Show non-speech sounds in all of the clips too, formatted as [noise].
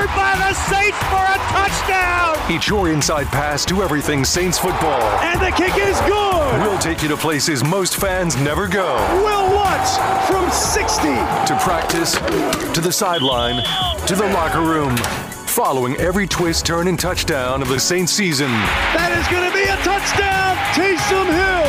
covered by the Saints for a touchdown. It's your inside pass to everything Saints football. And the kick is good. We'll take you to places most fans never go. Will Lutz from 60. To practice, to the sideline, to the locker room. Following every twist, turn, and touchdown of the Saints season. That is going to be a touchdown. Taysom Hill.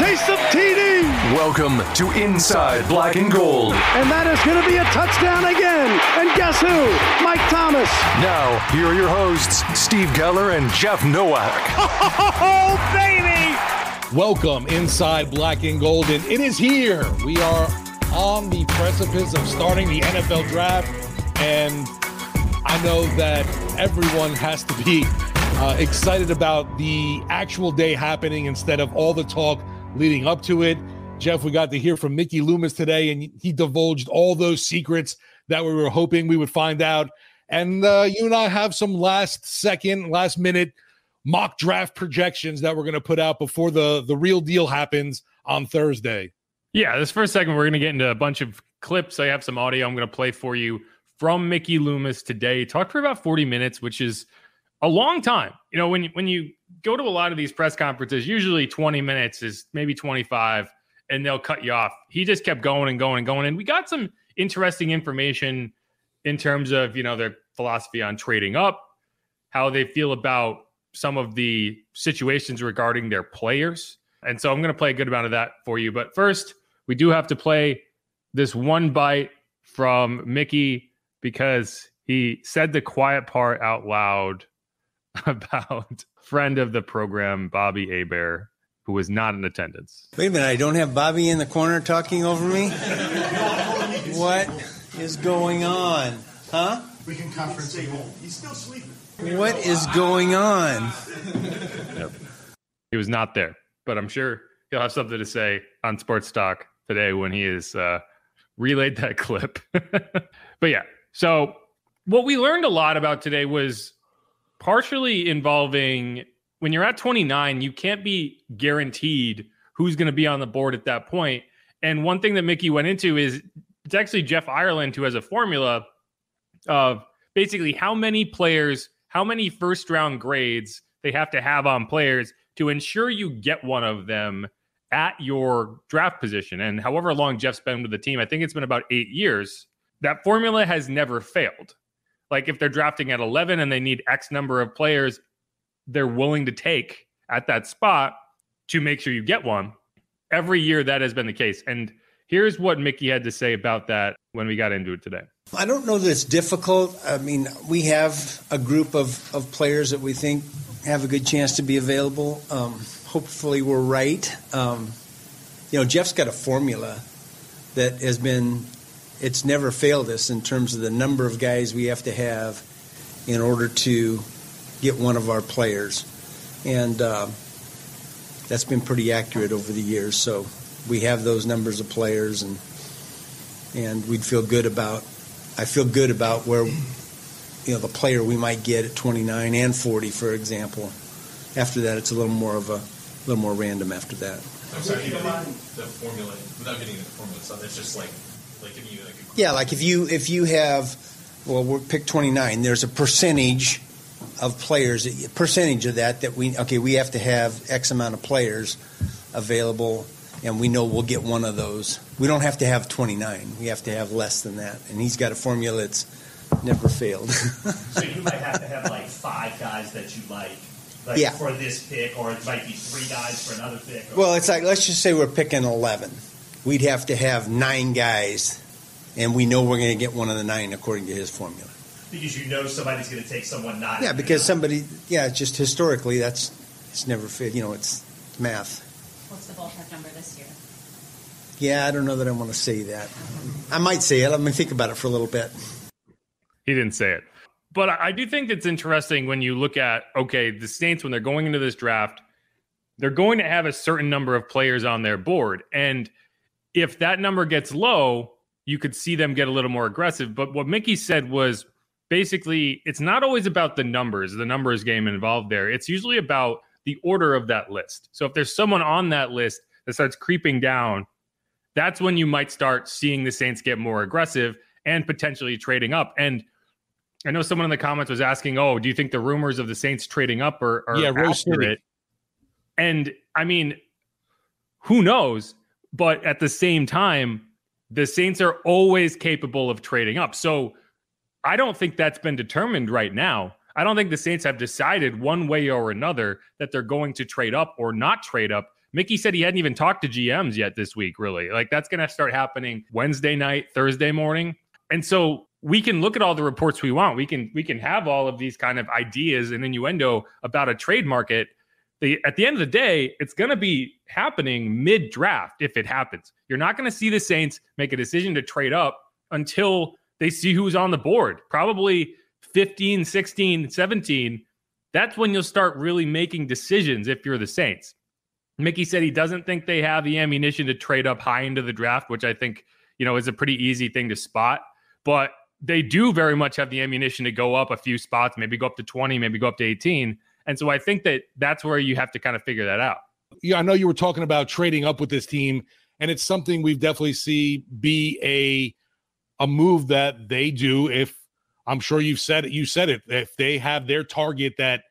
Taysom TD. Welcome to Inside Black and Gold. And that is going to be a touchdown again. And guess who? Mike Thomas. Now, here are your hosts, Steve Geller and Jeff Nowak. [laughs] Oh, baby. Welcome inside Black and Gold, and it is here. We are on the precipice of starting the NFL draft, and I know that everyone has to be uh, excited about the actual day happening instead of all the talk leading up to it. Jeff, we got to hear from Mickey Loomis today, and he divulged all those secrets that we were hoping we would find out. And uh, you and I have some last second, last minute mock draft projections that we're going to put out before the the real deal happens on Thursday. Yeah, this first segment we're going to get into a bunch of clips. I have some audio I'm going to play for you from Mickey Loomis today. Talked for about 40 minutes, which is a long time. You know, when you, when you go to a lot of these press conferences, usually 20 minutes is maybe 25 and they'll cut you off. He just kept going and going and going and we got some interesting information in terms of, you know, their philosophy on trading up, how they feel about some of the situations regarding their players. And so I'm going to play a good amount of that for you. But first, we do have to play this one bite from Mickey because he said the quiet part out loud [laughs] about friend of the program, Bobby Hebert, who was not in attendance. Wait a minute, I don't have Bobby in the corner talking over me? what is going on? Huh? We can conference you. He's still sleeping. What is going on? Yep. He was not there, but I'm sure he'll have something to say on Sports Talk today when he is uh, relayed that [laughs] clip. but yeah, so what we learned a lot about today was partially involving when you're at 29, you can't be guaranteed who's going to be on the board at that point. And one thing that Mickey went into is it's actually Jeff Ireland who has a formula of basically how many players, how many first round grades they have to have on players to ensure you get one of them at your draft position. And however long Jeff's been with the team, I think it's been about eight years, that formula has never failed. Like if they're drafting at 11 and they need X number of players, they're willing to take at that spot to make sure you get one. Every year that has been the case. And here's what Mickey had to say about that when we got into it today. I don't know that it's difficult. I mean, we have a group of, of players that we think have a good chance to be available. Um, hopefully, we're right. Um, you know, Jeff's got a formula that has been, it's never failed us in terms of the number of guys we have to have in order to get one of our players. And uh, that's been pretty accurate over the years. So we have those numbers of players, and and we'd feel good about. I feel good about where you know the player we might get at 29 and 40, for example. After that, it's a little more of a little more random after that. I'm sorry, the formula without getting into the formula stuff. It's just like like giving you like a Yeah, like if you if you have well, we're pick 29. There's a percentage of players, a percentage of that that we okay, we have to have X amount of players available, and we know we'll get one of those. We don't have to have 29. We have to have less than that, and he's got a formula that's never failed. [laughs] so you might have to have like five guys that you like. Like Yeah. for this pick, or it might be three guys for another pick. well, it's like let's just say we're picking 11. We'd have to have nine guys, and we know we're going to get one of the nine according to his formula. because you know somebody's going to take someone not. Yeah, because somebody, yeah, just historically, that's it's never fit. You know, it's math. What's the ballpark number this year? Yeah, I don't know that I want to say that. I might say it. Let me think about it for a little bit. He didn't say it. But I I do think it's interesting when you look at, okay, the Saints, when they're going into this draft, they're going to have a certain number of players on their board. And if that number gets low, you could see them get a little more aggressive. But what Mickey said was basically it's not always about the numbers, the numbers game involved there. It's usually about the order of that list. So if there's someone on that list that starts creeping down, that's when you might start seeing the Saints get more aggressive and potentially trading up. And I know someone in the comments was asking, "Oh, do you think the rumors of the Saints trading up are, are Yeah, accurate?" And I mean, who knows? But at the same time, the Saints are always capable of trading up. So I don't think that's been determined right now. I don't think the Saints have decided one way or another that they're going to trade up or not trade up. Mickey said he hadn't even talked to GMs yet this week, really. Like that's going to start happening Wednesday night, Thursday morning. And so we can look at all the reports we want. We can we can have all of these kind of ideas and innuendo about a trade market. The, at the end of the day, it's going to be happening mid draft if it happens. You're not going to see the Saints make a decision to trade up until they see who's on the board. Probably 15, 16, 17. That's when you'll start really making decisions if you're the Saints. Mickey said he doesn't think they have the ammunition to trade up high into the draft, which I think, you know, is a pretty easy thing to spot. But they do very much have the ammunition to go up a few spots, maybe go up to 20, maybe go up to 18. And so I think that that's where you have to kind of figure that out. yeah, I know you were talking about trading up with this team, and it's something we've definitely see be a a move that they do. If I'm sure you've said it, you said it. If they have their target that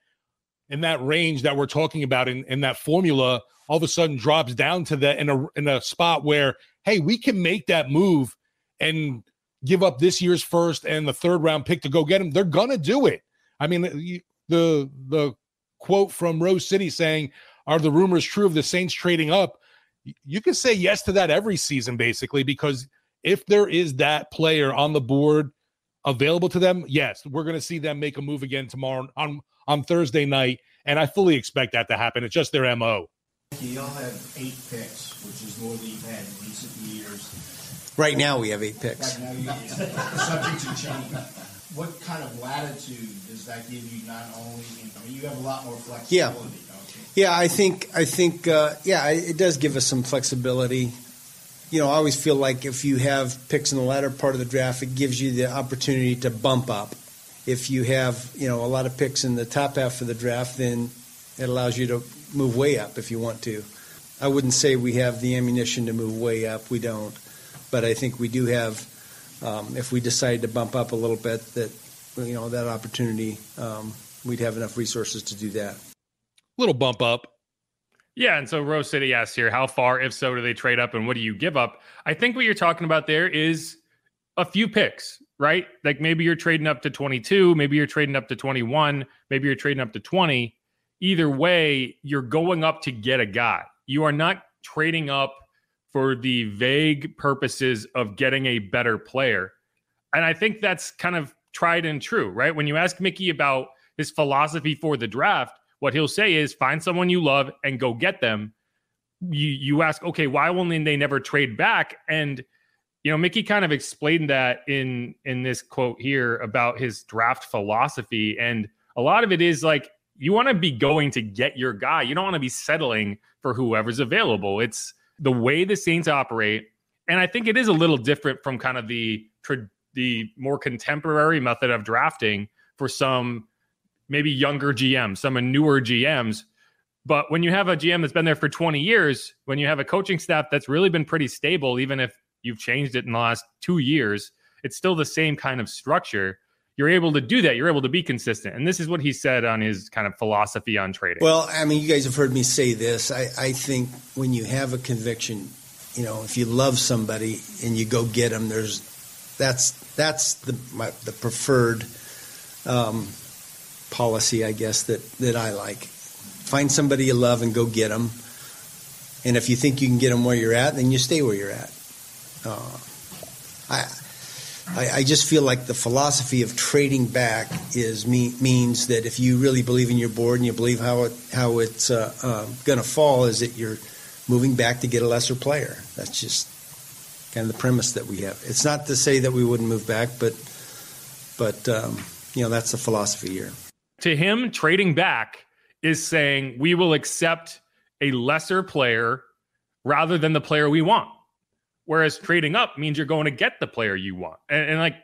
in that range that we're talking about in, in that formula, all of a sudden drops down to that in a in a spot where hey, we can make that move and give up this year's first and the third round pick to go get him. They're gonna do it. I mean, the the quote from Rose City saying, "Are the rumors true of the Saints trading up?" You can say yes to that every season, basically, because if there is that player on the board available to them, yes, we're going to see them make a move again tomorrow on on Thursday night, and I fully expect that to happen. It's just their mo. Y'all have eight picks, which is more than you've had in recent years. Right now, we have eight picks. Right now, you, subject to change. What kind of latitude does that give you? Not only, mean, you have a lot more flexibility. don't? Yeah, I think I think uh, yeah, it does give us some flexibility. You know, I always feel like if you have picks in the latter part of the draft, it gives you the opportunity to bump up. If you have you know a lot of picks in the top half of the draft, then it allows you to move way up if you want to. I wouldn't say we have the ammunition to move way up. We don't, but I think we do have. Um, if we decide to bump up a little bit, that you know that opportunity, um, we'd have enough resources to do that. Little bump up. Yeah, and so Rose City asks here, how far, if so, do they trade up, and what do you give up? I think what you're talking about there is a few picks, right? Like maybe you're trading up to 22, maybe you're trading up to 21, maybe you're trading up to 20. Either way, you're going up to get a guy. You are not trading up for the vague purposes of getting a better player. And I think that's kind of tried and true, right? When you ask Mickey about his philosophy for the draft, what he'll say is find someone you love and go get them. You you ask, okay, why won't they never trade back? And you know, Mickey kind of explained that in in this quote here about his draft philosophy. And a lot of it is like you want to be going to get your guy. You don't want to be settling for whoever's available. It's the way the Saints operate. And I think it is a little different from kind of the the more contemporary method of drafting for some maybe younger GMs, some newer GMs. But when you have a GM that's been there for 20 years, when you have a coaching staff that's really been pretty stable, even if you've changed it in the last two years, it's still the same kind of structure. You're able to do that. You're able to be consistent. And this is what he said on his kind of philosophy on trading. Well, I mean, you guys have heard me say this. I, I think when you have a conviction, you know, if you love somebody and you go get them, there's that's that's the my, the preferred um, policy, I guess that that I like. Find somebody you love and go get them. And if you think you can get them where you're at, then you stay where you're at. Uh, I I, I, just feel like the philosophy of trading back is me, means that if you really believe in your board and you believe how it how it's uh, uh, going to fall, is that you're moving back to get a lesser player. That's just kind of the premise that we have. It's not to say that we wouldn't move back, but but um, you know that's the philosophy here. To him, trading back is saying we will accept a lesser player rather than the player we want. Whereas trading up means you're going to get the player you want. And, and like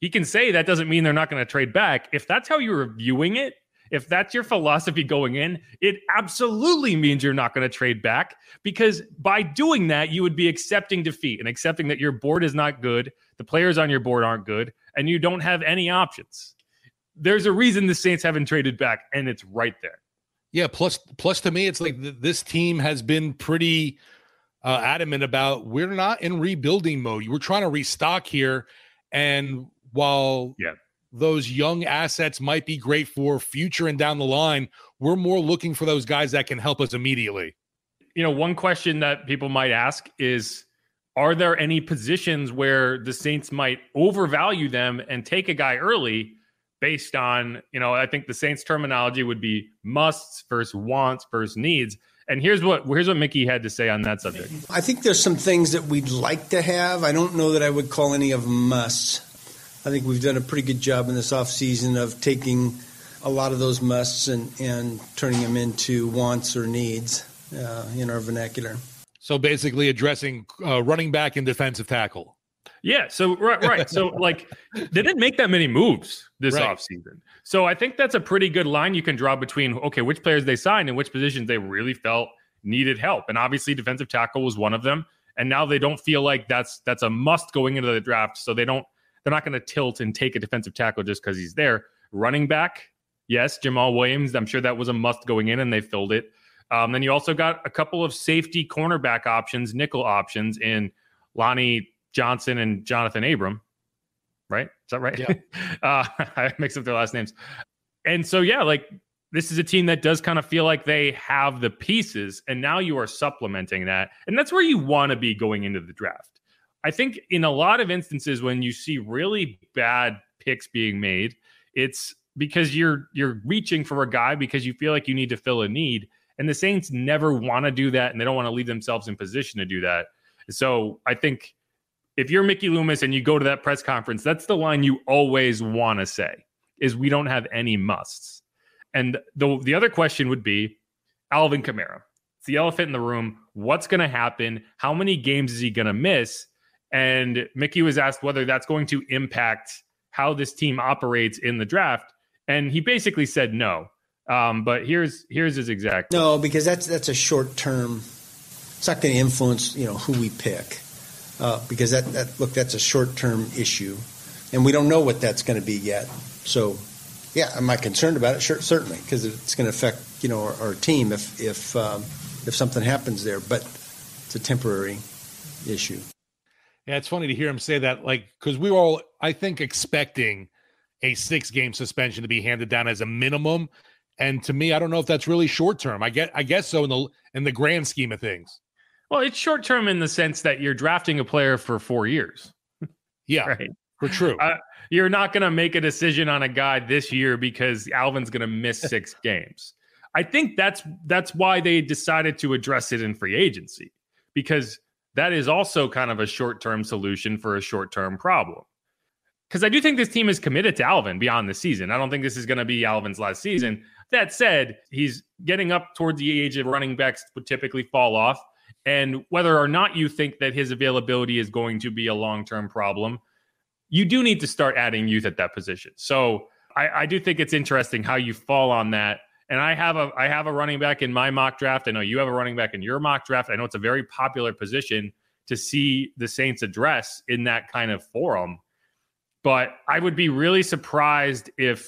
he can say that doesn't mean they're not going to trade back. If that's how you're viewing it, if that's your philosophy going in, it absolutely means you're not going to trade back because by doing that, you would be accepting defeat and accepting that your board is not good, the players on your board aren't good, and you don't have any options. There's a reason the Saints haven't traded back, and it's right there. Yeah. Plus, plus to me, it's like th- this team has been pretty uh, adamant about we're not in rebuilding mode. We're trying to restock here. And while yeah. those young assets might be great for future and down the line, we're more looking for those guys that can help us immediately. You know, one question that people might ask is Are there any positions where the Saints might overvalue them and take a guy early? Based on, you know, I think the Saints terminology would be musts versus wants versus needs and here's what here's what Mickey had to say on that subject. I think there's some things that we'd like to have. I don't know that I would call any of them musts. I think we've done a pretty good job in this off season of taking a lot of those musts and, and turning them into wants or needs uh, in our vernacular. So basically, addressing uh, running back and defensive tackle. Yeah. So right, right. So [laughs] like they didn't make that many moves this right. offseason. So I think that's a pretty good line you can draw between okay, which players they signed and which positions they really felt needed help. And obviously defensive tackle was one of them. And now they don't feel like that's that's a must going into the draft. So they don't they're not going to tilt and take a defensive tackle just because he's there. Running back, yes, Jamaal Williams. I'm sure that was a must going in, and they filled it. Um, then you also got a couple of safety cornerback options, nickel options in Lonnie Johnson and Jonathan Abram, right? Is that right? Yeah. [laughs] uh, [laughs] I mix up their last names. And so, yeah, like this is a team that does kind of feel like they have the pieces, and now you are supplementing that. And that's where you want to be going into the draft. I think in a lot of instances, when you see really bad picks being made, it's because you're you're reaching for a guy because you feel like you need to fill a need. And the Saints never want to do that, and they don't want to leave themselves in position to do that. So I think if you're Mickey Loomis and you go to that press conference, that's the line you always want to say is we don't have any musts. And the the other question would be Alvin Kamara. It's the elephant in the room. What's going to happen? How many games is he going to miss? And Mickey was asked whether that's going to impact how this team operates in the draft, and he basically said no. Um, but here's here's his exact no because that's that's a short term. It's not going to influence you know who we pick uh, because that, that look that's a short term issue, and we don't know what that's going to be yet. So, yeah, am I concerned about it? Sure, certainly, because it's going to affect you know our, our team if if um, if something happens there. But it's a temporary issue. Yeah, it's funny to hear him say that, like, because we were all, I think, expecting a six game suspension to be handed down as a minimum. And to me, I don't know if that's really short term. I get, I guess so in the in the grand scheme of things. Well, it's short term in the sense that you're drafting a player for four years. [laughs] Yeah, right. For true. Uh, you're not going to make a decision on a guy this year because Alvin's going to miss [laughs] six games. I think that's that's why they decided to address it in free agency because that is also kind of a short term solution for a short term problem. Because I do think this team is committed to Alvin beyond the season. I don't think this is going to be Alvin's last season. That said, he's getting up towards the age of running backs would typically fall off. And whether or not you think that his availability is going to be a long term problem, you do need to start adding youth at that position. So I, I, do think it's interesting how you fall on that. And I have a I have a running back in my mock draft. I know you have a running back in your mock draft. I know it's a very popular position to see the Saints address in that kind of forum. But I would be really surprised if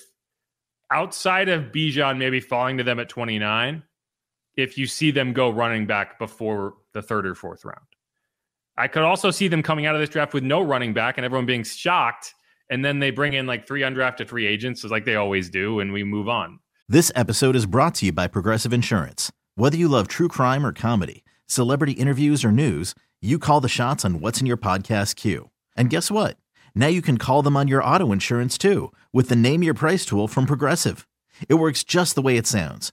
outside of Bijan maybe falling to them at 29, if you see them go running back before the third or fourth round. I could also see them coming out of this draft with no running back and everyone being shocked. And then they bring in like three undrafted free agents, like they always do, and we move on. This episode is brought to you by Progressive Insurance. Whether you love true crime or comedy, celebrity interviews or news, you call the shots on what's in your podcast queue. And guess what? Now you can call them on your auto insurance too with the Name Your Price tool from Progressive. It works just the way it sounds.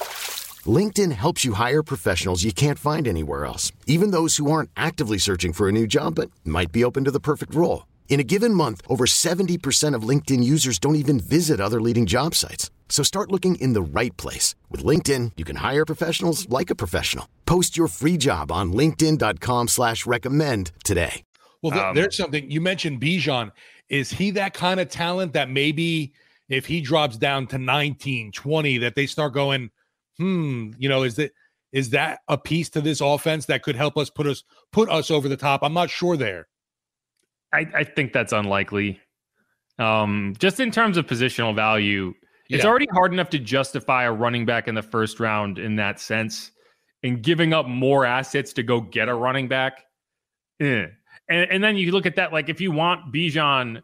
LinkedIn helps you hire professionals you can't find anywhere else, even those who aren't actively searching for a new job but might be open to the perfect role. In a given month, over 70% of LinkedIn users don't even visit other leading job sites. So start looking in the right place. With LinkedIn, you can hire professionals like a professional. Post your free job on linkedin.com slash recommend today. Well, th- um, there's something. You mentioned Bijan. Is he that kind of talent that maybe if he drops down to 19, 20, that they start going – hmm, you know, is that is that a piece to this offense that could help us put us put us over the top? I'm not sure there. I, I think that's unlikely. Um, just in terms of positional value, yeah. it's already hard enough to justify a running back in the first round in that sense, and giving up more assets to go get a running back. Eh. And, and then you look at that like if you want Bijan,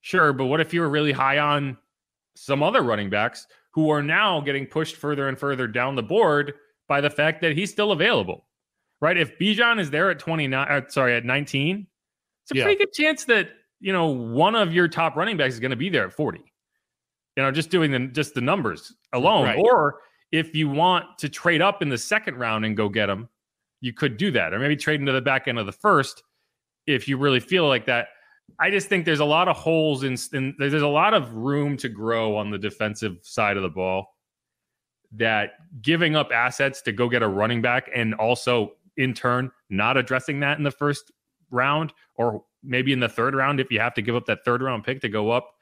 sure, but what if you were really high on some other running backs? Who are now getting pushed further and further down the board by the fact that he's still available. Right? If Bijan is there at 29, uh, sorry, at 19, it's a yeah. pretty good chance that, you know, one of your top running backs is going to be there at 40. You know, just doing the just the numbers alone. Right. Or if you want to trade up in the second round and go get him, you could do that. Or maybe trade into the back end of the first if you really feel like that. I just think there's a lot of holes in, in, there's a lot of room to grow on the defensive side of the ball. That giving up assets to go get a running back and also in turn not addressing that in the first round or maybe in the third round if you have to give up that third round pick to go up,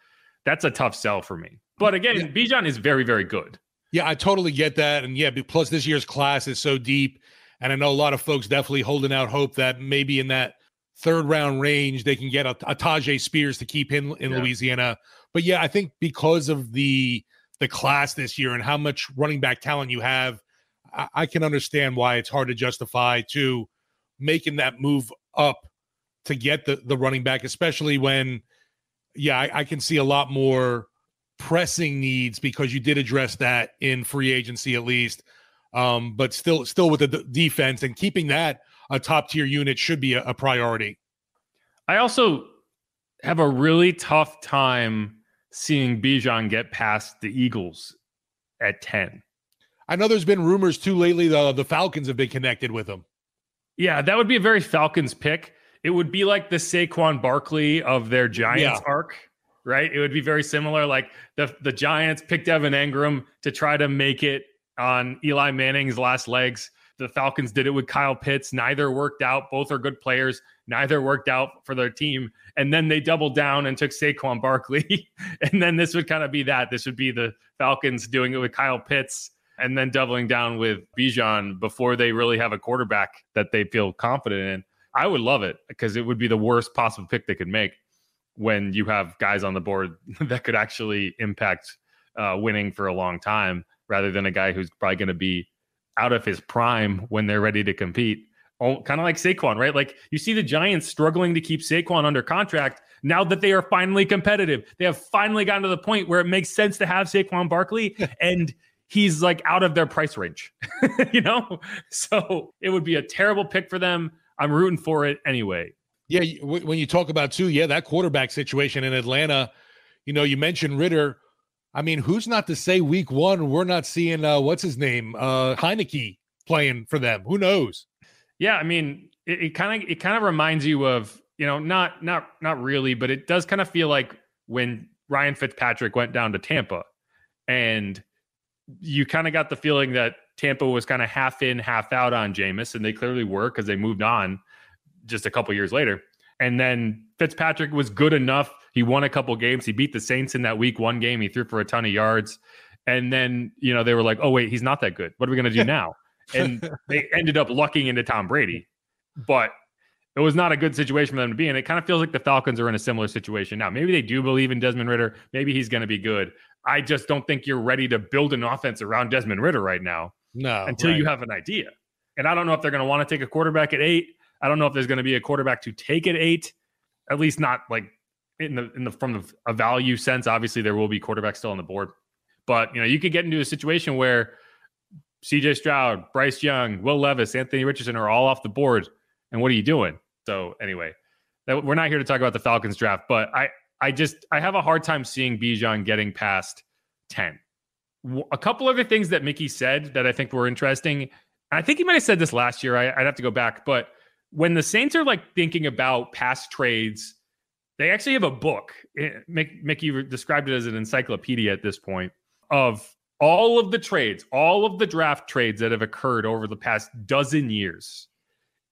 that's a tough sell for me. But again, yeah. Bijan is very very good. Yeah, I totally get that, and yeah, plus this year's class is so deep, and I know a lot of folks definitely holding out hope that maybe in that third round range, they can get a, a Tyjae Spears to keep him in yeah. Louisiana. But yeah, I think because of the the class this year and how much running back talent you have, I, I can understand why it's hard to justify to making that move up to get the the running back, especially when, yeah, I, I can see a lot more pressing needs because you did address that in free agency at least. Um, but still, still with the d- defense and keeping that a top tier unit should be a, a priority. I also have a really tough time seeing Bijan get past the Eagles at 10. I know there's been rumors too lately the the Falcons have been connected with him. Yeah, that would be a very Falcons pick. It would be like the Saquon Barkley of their Giants yeah. arc, right? It would be very similar. Like the the Giants picked Evan Engram to try to make it on Eli Manning's last legs. The Falcons did it with Kyle Pitts. Neither worked out. Both are good players. Neither worked out for their team. And then they doubled down and took Saquon Barkley. [laughs] and then this would kind of be that. This would be the Falcons doing it with Kyle Pitts and then doubling down with Bijan before they really have a quarterback that they feel confident in. I would love it because it would be the worst possible pick they could make when you have guys on the board [laughs] that could actually impact uh, winning for a long time rather than a guy who's probably going to be out of his prime when they're ready to compete. Oh, kind of like Saquon, right? Like you see the Giants struggling to keep Saquon under contract now that they are finally competitive. They have finally gotten to the point where it makes sense to have Saquon Barkley [laughs] and he's like out of their price range, [laughs] you know? So it would be a terrible pick for them. I'm rooting for it anyway. Yeah. When you talk about, too, yeah, that quarterback situation in Atlanta, you know, you mentioned Ridder I mean, who's not to say week one we're not seeing uh, what's his name uh, Heinicke playing for them? Who knows? Yeah, I mean, it kind of it kind of reminds you of you know not not not really, but it does kind of feel like when Ryan Fitzpatrick went down to Tampa, and you kind of got the feeling that Tampa was kind of half in, half out on Jameis, and they clearly were because they moved on just a couple years later. And then Fitzpatrick was good enough. He won a couple games. He beat the Saints in that week one game. He threw for a ton of yards. And then, you know, they were like, oh, wait, he's not that good. What are we going to do [laughs] now? And they ended up lucking into Tom Brady. But it was not a good situation for them to be in. It kind of feels like the Falcons are in a similar situation now. Maybe they do believe in Desmond Ridder. Maybe he's going to be good. I just don't think you're ready to build an offense around Desmond Ridder right now. No, until right. you have an idea. And I don't know if they're going to want to take a quarterback at eight. I don't know if there's going to be a quarterback to take at eight. At least not like in the in the from the, a value sense. Obviously, there will be quarterbacks still on the board, but you know you could get into a situation where C.J. Stroud, Bryce Young, Will Levis, Anthony Richardson are all off the board. And what are you doing? So anyway, that, we're not here to talk about the Falcons draft, but I I just I have a hard time seeing Bijan getting past ten. A couple other things that Mickey said that I think were interesting. I think he might have said this last year. I, I'd have to go back, but when the Saints are like thinking about past trades, they actually have a book. Eh, Mickey described it as an encyclopedia at this point of all of the trades, all of the draft trades that have occurred over the past dozen years.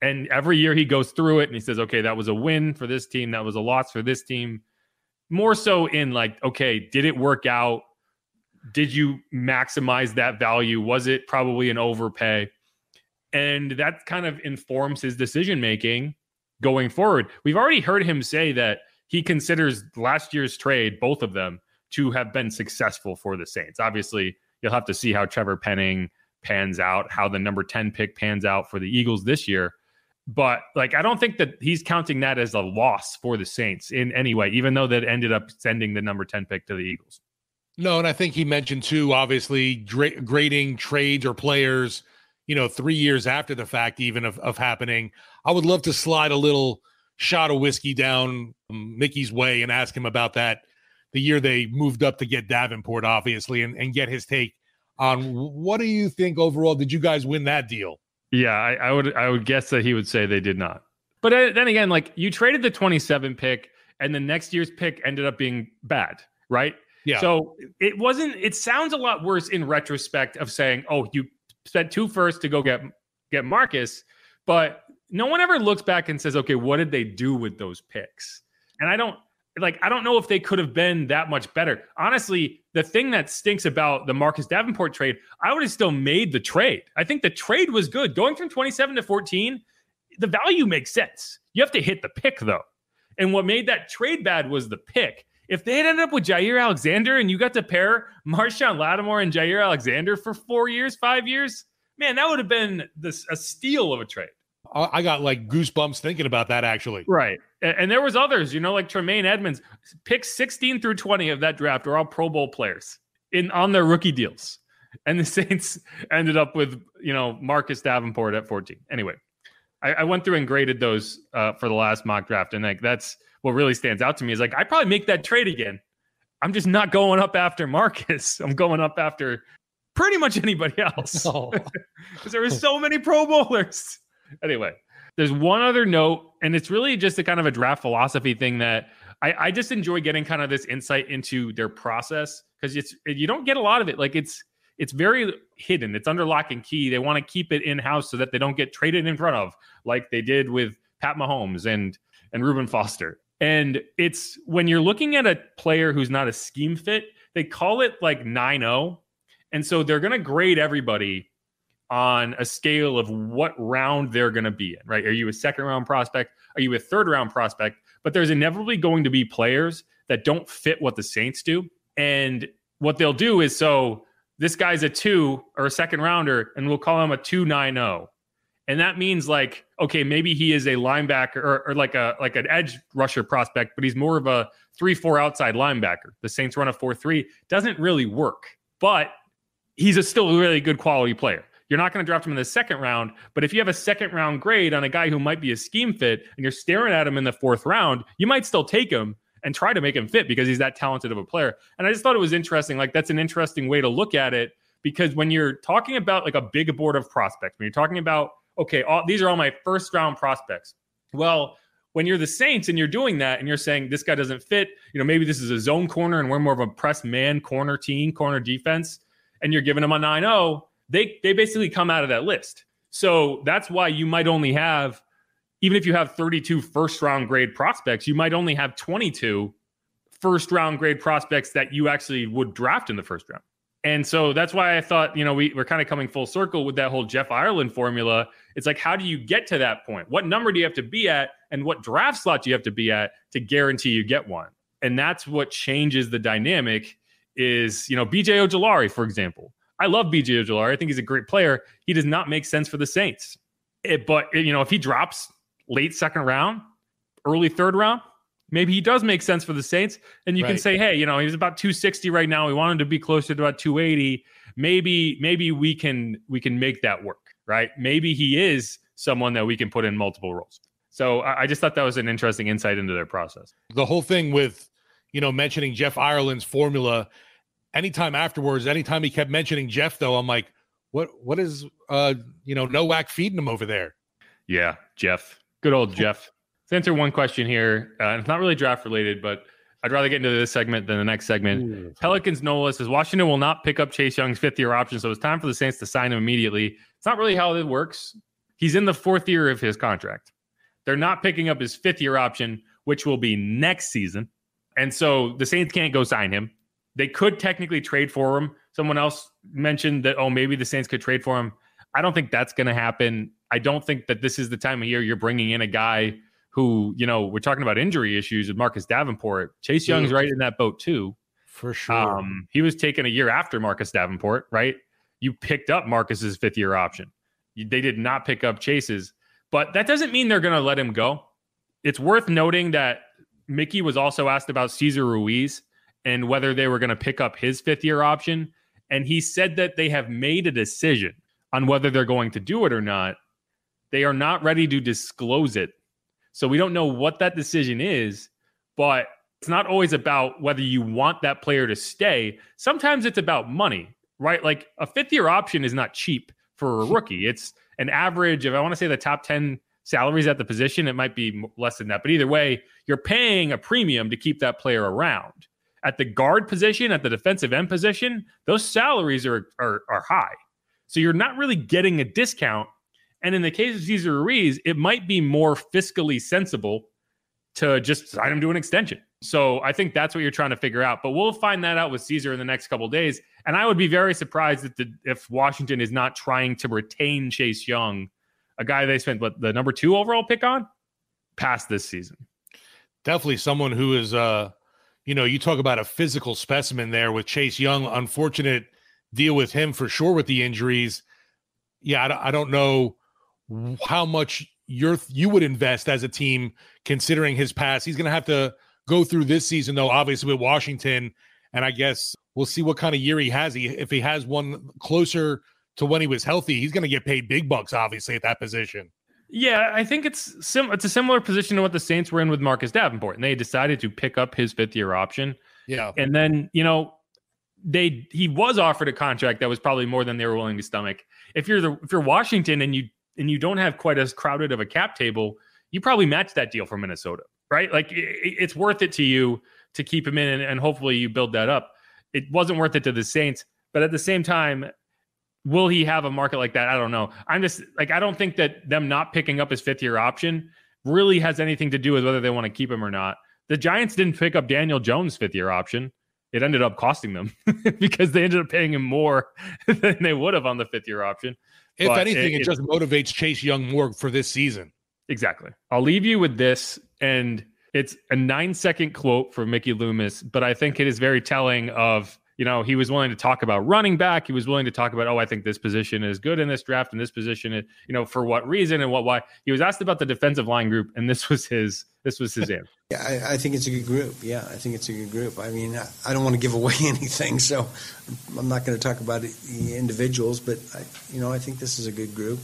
And every year he goes through it and he says, okay, that was a win for this team. That was a loss for this team. More so in like, okay, did it work out? Did you maximize that value? Was it probably an overpay? And that kind of informs his decision making going forward. We've already heard him say that he considers last year's trade, both of them, to have been successful for the Saints. Obviously, you'll have to see how Trevor Penning pans out, how the number 10 pick pans out for the Eagles this year. But like, I don't think that he's counting that as a loss for the Saints in any way, even though that ended up sending the number 10 pick to the Eagles. No, and I think he mentioned too, obviously, grading trades or players, you know, three years after the fact, even of, of happening. I would love to slide a little shot of whiskey down Mickey's way and ask him about that the year they moved up to get Davenport, obviously, and, and get his take on what do you think overall? Did you guys win that deal? Yeah, I, I would I would guess that he would say they did not. But uh, then again, like you traded the 27 pick, and the next year's pick ended up being bad, right? Yeah. So it wasn't. It sounds a lot worse in retrospect of saying, "Oh, you spent two first to go get get Marcus," but no one ever looks back and says, "Okay, what did they do with those picks?" And I don't like I don't know if they could have been that much better. Honestly, the thing that stinks about the Marcus Davenport trade, I would have still made the trade. I think the trade was good. Going from 27 to 14, the value makes sense. You have to hit the pick though. And what made that trade bad was the pick. If they had ended up with Jaire Alexander and you got to pair Marshon Lattimore and Jaire Alexander for four years, five years, man, that would have been this a steal of a trade. I got like goosebumps thinking about that actually. Right. And, there was others, you know, like Tremaine Edmunds. picks 16 through 20 of that draft are all Pro Bowl players in on their rookie deals. And the [laughs] Saints ended up with, you know, Marcus Davenport at 14. Anyway, I, I went through and graded those uh, for the last mock draft. And like that's what really stands out to me is like I probably make that trade again. I'm just not going up after Marcus. [laughs] I'm going up after pretty much anybody [laughs] else. Because there were so many Pro Bowlers anyway, there's one other note, and it's really just a kind of a draft philosophy thing that I, I just enjoy getting kind of this insight into their process because it's you don't get a lot of it. Like it's it's very hidden. It's under lock and key. They want to keep it in house so that they don't get traded in front of, like they did with Pat Mahomes and and Reuben Foster. And it's when you're looking at a player who's not a scheme fit, they call it like 9-0. And so they're going to grade everybody on a scale of what round they're going to be in, right? Are you a second round prospect? Are you a third round prospect? But there's inevitably going to be players that don't fit what the Saints do. And what they'll do is so this guy's a two or a second rounder, and we'll call him a 290. And that means like, okay, maybe he is a linebacker or, or like a like an edge rusher prospect, but he's more of a three, four outside linebacker. The Saints run a four three. Doesn't really work, but he's a still really good quality player. You're not going to draft him in the second round, but if you have a second round grade on a guy who might be a scheme fit and you're staring at him in the fourth round, you might still take him and try to make him fit because he's that talented of a player. And I just thought it was interesting. Like that's an interesting way to look at it because when you're talking about like a big board of prospects, when you're talking about okay, all, these are all my first round prospects. Well, when you're the Saints and you're doing that and you're saying this guy doesn't fit, you know, maybe this is a zone corner and we're more of a press man corner team, corner defense and you're giving him a 9-0, they they basically come out of that list. So that's why you might only have, even if you have 32 first round grade prospects, you might only have 22 first round grade prospects that you actually would draft in the first round. And so that's why I thought, you know, we, we're kind of coming full circle with that whole Jeff Ireland formula. It's like, how do you get to that point? What number do you have to be at? And what draft slot do you have to be at to guarantee you get one? And that's what changes the dynamic is, you know, BJ Ojulari, for example. I love BJ Ojulari. I think he's a great player. He does not make sense for the Saints. It, but, you know, if he drops late second round, early third round, maybe he does make sense for the Saints. And you right. can say, hey, you know, he's about 260 right now. We want him to be closer to about 280. Maybe, maybe we can we can make that work, right? Maybe he is someone that we can put in multiple roles. So I, I just thought that was an interesting insight into their process. The whole thing with, you know, mentioning Jeff Ireland's formula, anytime afterwards, anytime he kept mentioning Jeff, though, I'm like, what what is uh, you know, Nowak feeding him over there? Yeah, Jeff. Good old Jeff. Let's answer one question here. Uh, it's not really draft related, but I'd rather get into this segment than the next segment. Ooh. Pelicans Nola says Washington will not pick up Chase Young's fifth year option, so it's time for the Saints to sign him immediately. It's not really how it works. He's in the fourth year of his contract. They're not picking up his fifth year option, which will be next season. And so the Saints can't go sign him. They could technically trade for him. Someone else mentioned that, oh, maybe the Saints could trade for him. I don't think that's going to happen. I don't think that this is the time of year you're bringing in a guy who, you know, we're talking about injury issues with Marcus Davenport. Chase Young's yeah. right in that boat too. For sure. Um, he was taken a year after Marcus Davenport, right? You picked up Marcus's fifth year option. You, they did not pick up Chase's, but that doesn't mean they're going to let him go. It's worth noting that Mickey was also asked about Cesar Ruiz and whether they were going to pick up his fifth year option. And he said that they have made a decision on whether they're going to do it or not. They are not ready to disclose it so we don't know what that decision is, but it's not always about whether you want that player to stay. Sometimes it's about money, right? Like a fifth year option is not cheap for a [laughs] rookie. It's an average of, I want to say the top 10 salaries at the position. It might be less than that. But either way, you're paying a premium to keep that player around. At the guard position, at the defensive end position, those salaries are, are, are high. So you're not really getting a discount and in the case of Cesar Ruiz, it might be more fiscally sensible to just sign him to an extension. So I think that's what you're trying to figure out. But we'll find that out with Cesar in the next couple days. And I would be very surprised if, the, if Washington is not trying to retain Chase Young, a guy they spent what the number two overall pick on, past this season. Definitely someone who is, uh, you know, you talk about a physical specimen there with Chase Young. Unfortunate deal with him for sure with the injuries. Yeah, I, I don't know how much you're you would invest as a team considering his past. He's going to have to go through this season though, obviously with Washington, and I guess we'll see what kind of year he has. He if he has one closer to when he was healthy, he's going to get paid big bucks, obviously at that position. Yeah, I think it's sim- it's a similar position to what the Saints were in with Marcus Davenport, and they decided to pick up his fifth year option. Yeah, and then you know they he was offered a contract that was probably more than they were willing to stomach. If you're the if you're Washington and you and you don't have quite as crowded of a cap table, you probably match that deal for Minnesota, right? Like it, it's worth it to you to keep him in, and, and hopefully you build that up. It wasn't worth it to the Saints, but at the same time, will he have a market like that? I don't know. I'm just like I don't think that them not picking up his fifth year option really has anything to do with whether they want to keep him or not. The Giants didn't pick up Daniel Jones' fifth year option. It ended up costing them [laughs] because they ended up paying him more [laughs] than they would have on the fifth year option. If but anything, it, it just motivates Chase Young more for this season. Exactly. I'll leave you with this, and it's a nine second quote from Mickey Loomis, but I think it is very telling of you know, he was willing to talk about running back. He was willing to talk about, oh, I think this position is good in this draft, and this position, is, you know, for what reason and what why. He was asked about the defensive line group, and this was his this was his answer. Yeah, I, I, think it's a good group. Yeah, I think it's a good group. I mean, I, I don't want to give away [laughs] anything, so I'm not going to talk about the individuals, but I, you know, I think this is a good group.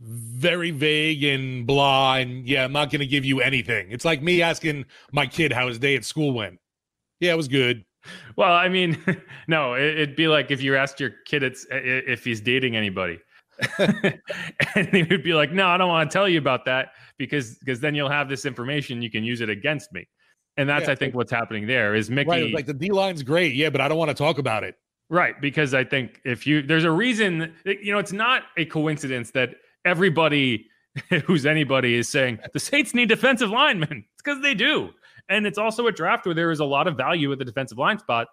Very vague and blah, and yeah, I'm not going to give you anything. It's like me asking my kid how his day at school went. Yeah, it was good. Well, I mean, [laughs] no, it'd be like if you asked your kid it's, if he's dating anybody. [laughs] [laughs] and he would be like, "No, I don't want to tell you about that because because then you'll have this information you can use it against me." And that's, yeah, I think, what's happening there is Mickey. Right, like the D line's great, yeah, but I don't want to talk about it. Right, because I think if you there's a reason you know it's not a coincidence that everybody who's anybody is saying the Saints need defensive linemen. It's because they do. And it's also a draft where there is a lot of value at the defensive line spot.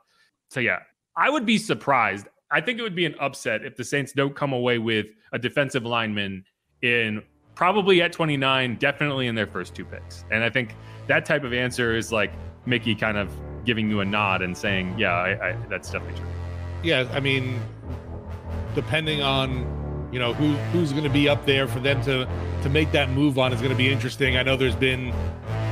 So yeah, I would be surprised. I think it would be an upset if the Saints don't come away with a defensive lineman in probably at 29, definitely in their first two picks. And I think that type of answer is like Mickey kind of giving you a nod and saying, yeah, I, I, that's definitely true. Yeah, I mean, depending on you know who who's going to be up there for them to to make that move on is going to be interesting. I know there's been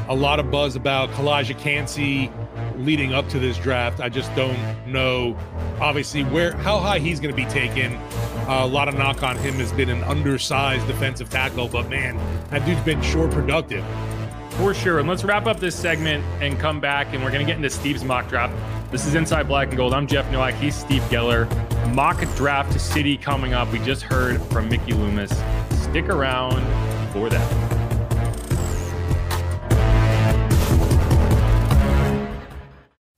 a lot of buzz about Calijah Kancey leading up to this draft. I just don't know, obviously, where how high he's going to be taken. Uh, a lot of knock on him has been an undersized defensive tackle, but man, that dude's been sure productive. For sure. And let's wrap up this segment and come back, and we're going to get into Steve's mock draft. This is Inside Black and Gold. I'm Jeff Nowak. He's Steve Geller. Mock draft city coming up. We just heard from Mickey Loomis. Stick around for that.